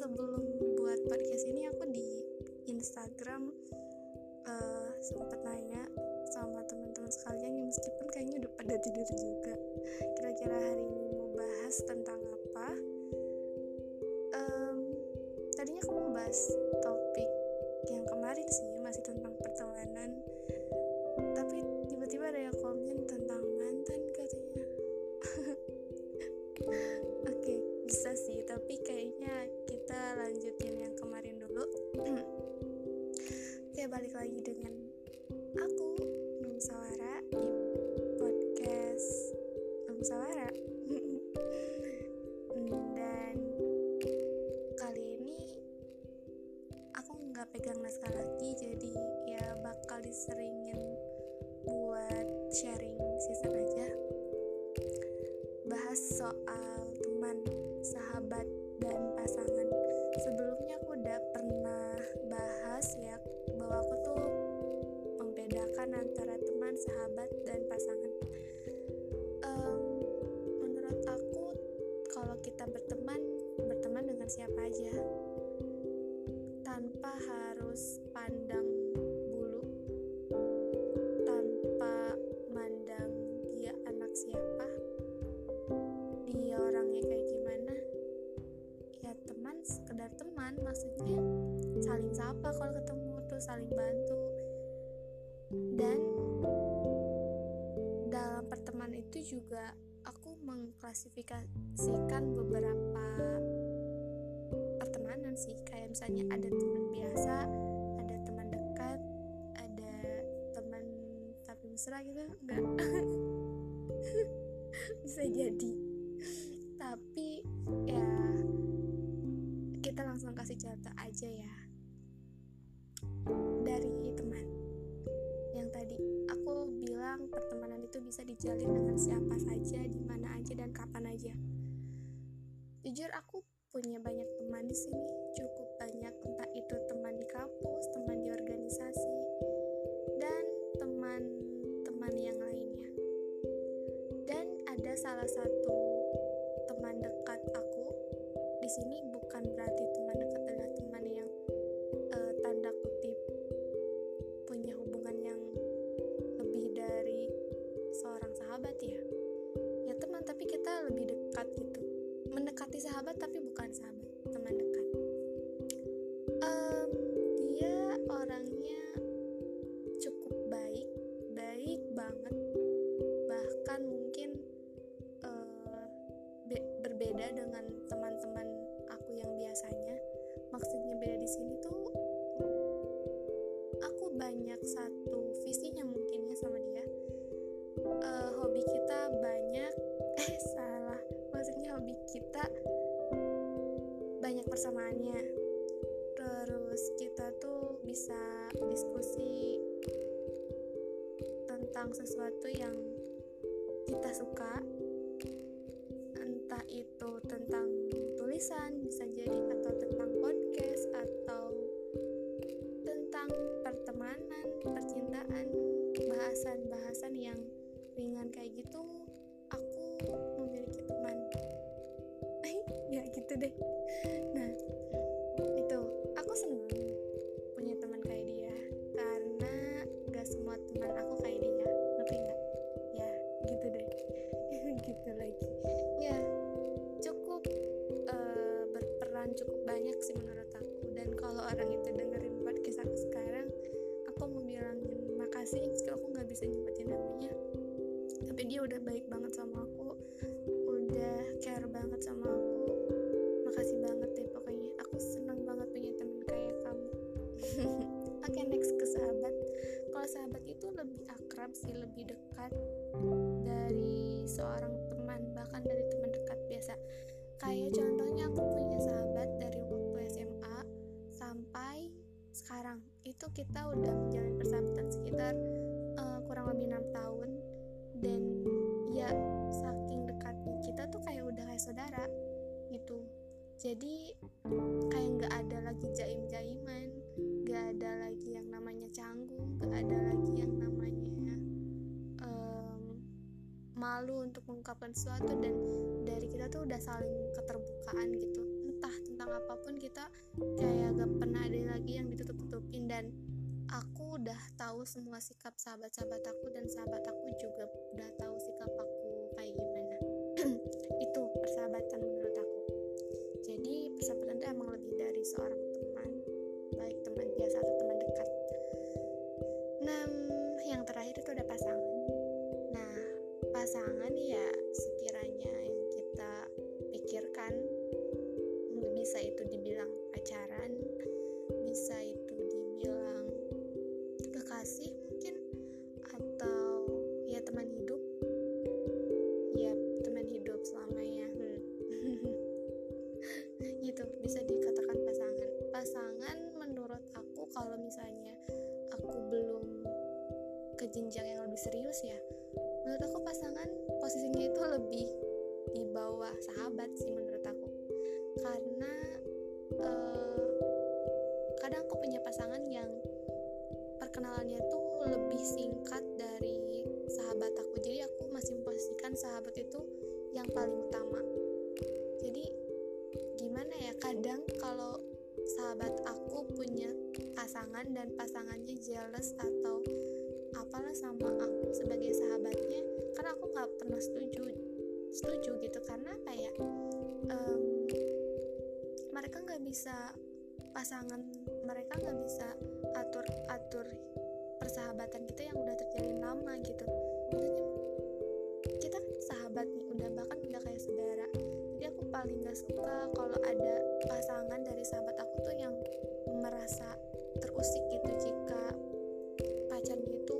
Sebelum buat podcast ini aku di Instagram eh sempat nanya sama teman-teman sekalian yang meskipun kayaknya udah pada tidur juga. Kira-kira hari ini mau bahas tentang apa? Em, tadinya aku mau bahas topik yang kemarin sih masih tentang pertemanan. Tapi tiba-tiba ada yang balik lagi dengan aku, Num Sawara di podcast Num Sawara. Dan kali ini aku nggak pegang naskah lagi, jadi ya bakal diseringin buat sharing season aja bahas soal maksudnya saling sapa kalau ketemu tuh saling bantu. Dan dalam pertemanan itu juga aku mengklasifikasikan beberapa pertemanan sih. Kayak misalnya ada teman biasa ada teman dekat ada teman tapi mesra gitu enggak. Bisa jadi dijalin dengan siapa saja di mana aja dan kapan aja. Jujur aku punya banyak teman di sini. Cukup banyak entah itu teman di kampus teman di organisasi dan teman-teman yang lainnya. Dan ada salah satu teman dekat aku di sini lebih dekat gitu. Mendekati sahabat tapi terus kita tuh bisa diskusi tentang sesuatu yang kita suka. Entah itu tentang tulisan bisa jadi atau tentang podcast atau tentang pertemanan percintaan bahasan-bahasan orang itu dengerin podcast aku sekarang aku mau bilangin makasih meski aku nggak bisa nyebutin namanya. Tapi dia udah baik banget sama aku udah care banget sama aku. Makasih banget deh pokoknya. Aku seneng banget punya temen kayak kamu. Oke next ke sahabat. Kalau sahabat itu lebih akrab sih lebih dekat dari seorang itu kita udah menjalin persahabatan sekitar uh, kurang lebih enam tahun. Dan ya saking dekatnya kita tuh kayak udah kayak saudara gitu. Jadi kayak nggak ada lagi jaim-jaiman nggak ada lagi yang namanya canggung nggak ada lagi yang namanya um, malu untuk mengungkapkan sesuatu. Dan dari kita tuh udah saling keterbukaan gitu tentang apa pun kita kayak gak pernah ada lagi yang ditutup-tutupin. Dan aku udah tahu semua sikap sahabat-sahabat aku dan sahabat aku juga udah tahu sikap aku kayak gimana. Itu persahabatan menurut aku. Jadi persahabatan itu emang lebih dari seorang teman baik teman biasa atau teman dekat. Nah yang terakhir itu ada pasangan. Nah pasangan ya bisa dikatakan pasangan. Pasangan menurut aku kalau misalnya aku belum ke jenjang yang lebih serius ya menurut aku pasangan posisinya itu lebih di bawah sahabat sih menurut aku. Karena uh, kadang aku punya pasangan yang perkenalannya tuh lebih singkat pasangan dan pasangannya jealous atau apalah sama aku sebagai sahabatnya karena aku nggak pernah setuju setuju gitu. Karena kayak um, mereka nggak bisa pasangan mereka nggak bisa atur atur persahabatan kita yang udah terjalin lama gitu. Maksudnya kita kan sahabat nih udah bahkan udah kayak saudara. Jadi aku paling nggak suka kalau ada pasangan dari sahabat aku tuh yang merasa gitu jika pacarnya itu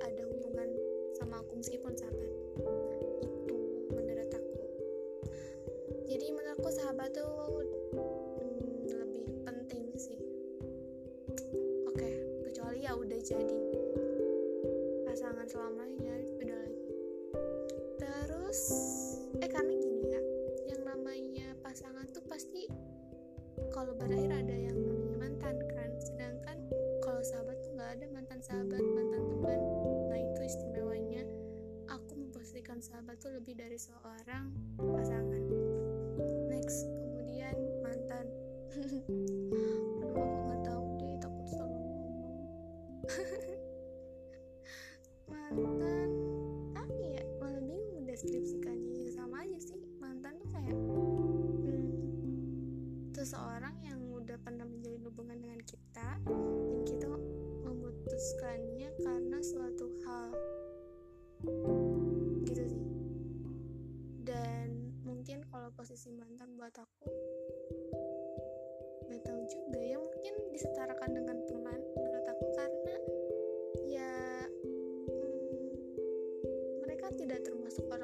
ada hubungan sama aku meskipun sahabat. Itu menurut aku. Jadi menurutku sahabat tuh ya udah jadi pasangan selamanya beda lagi. Terus eh karena gini ya yang namanya pasangan tuh pasti kalau berakhir ada aduh aku nggak tahu deh takut salah mantan apa ya malah bingung mendeskripsikannya. Ya sama aja sih. Mantan tuh kayak hmm, seseorang yang udah pernah menjalin hubungan dengan kita dan kita memutuskannya karena suatu hal. Gitu sih. Dan mungkin kalau posisi mantan buat aku tahu juga ya mungkin disetarakan dengan teman menurut aku karena ya hmm, mereka tidak termasuk dibilang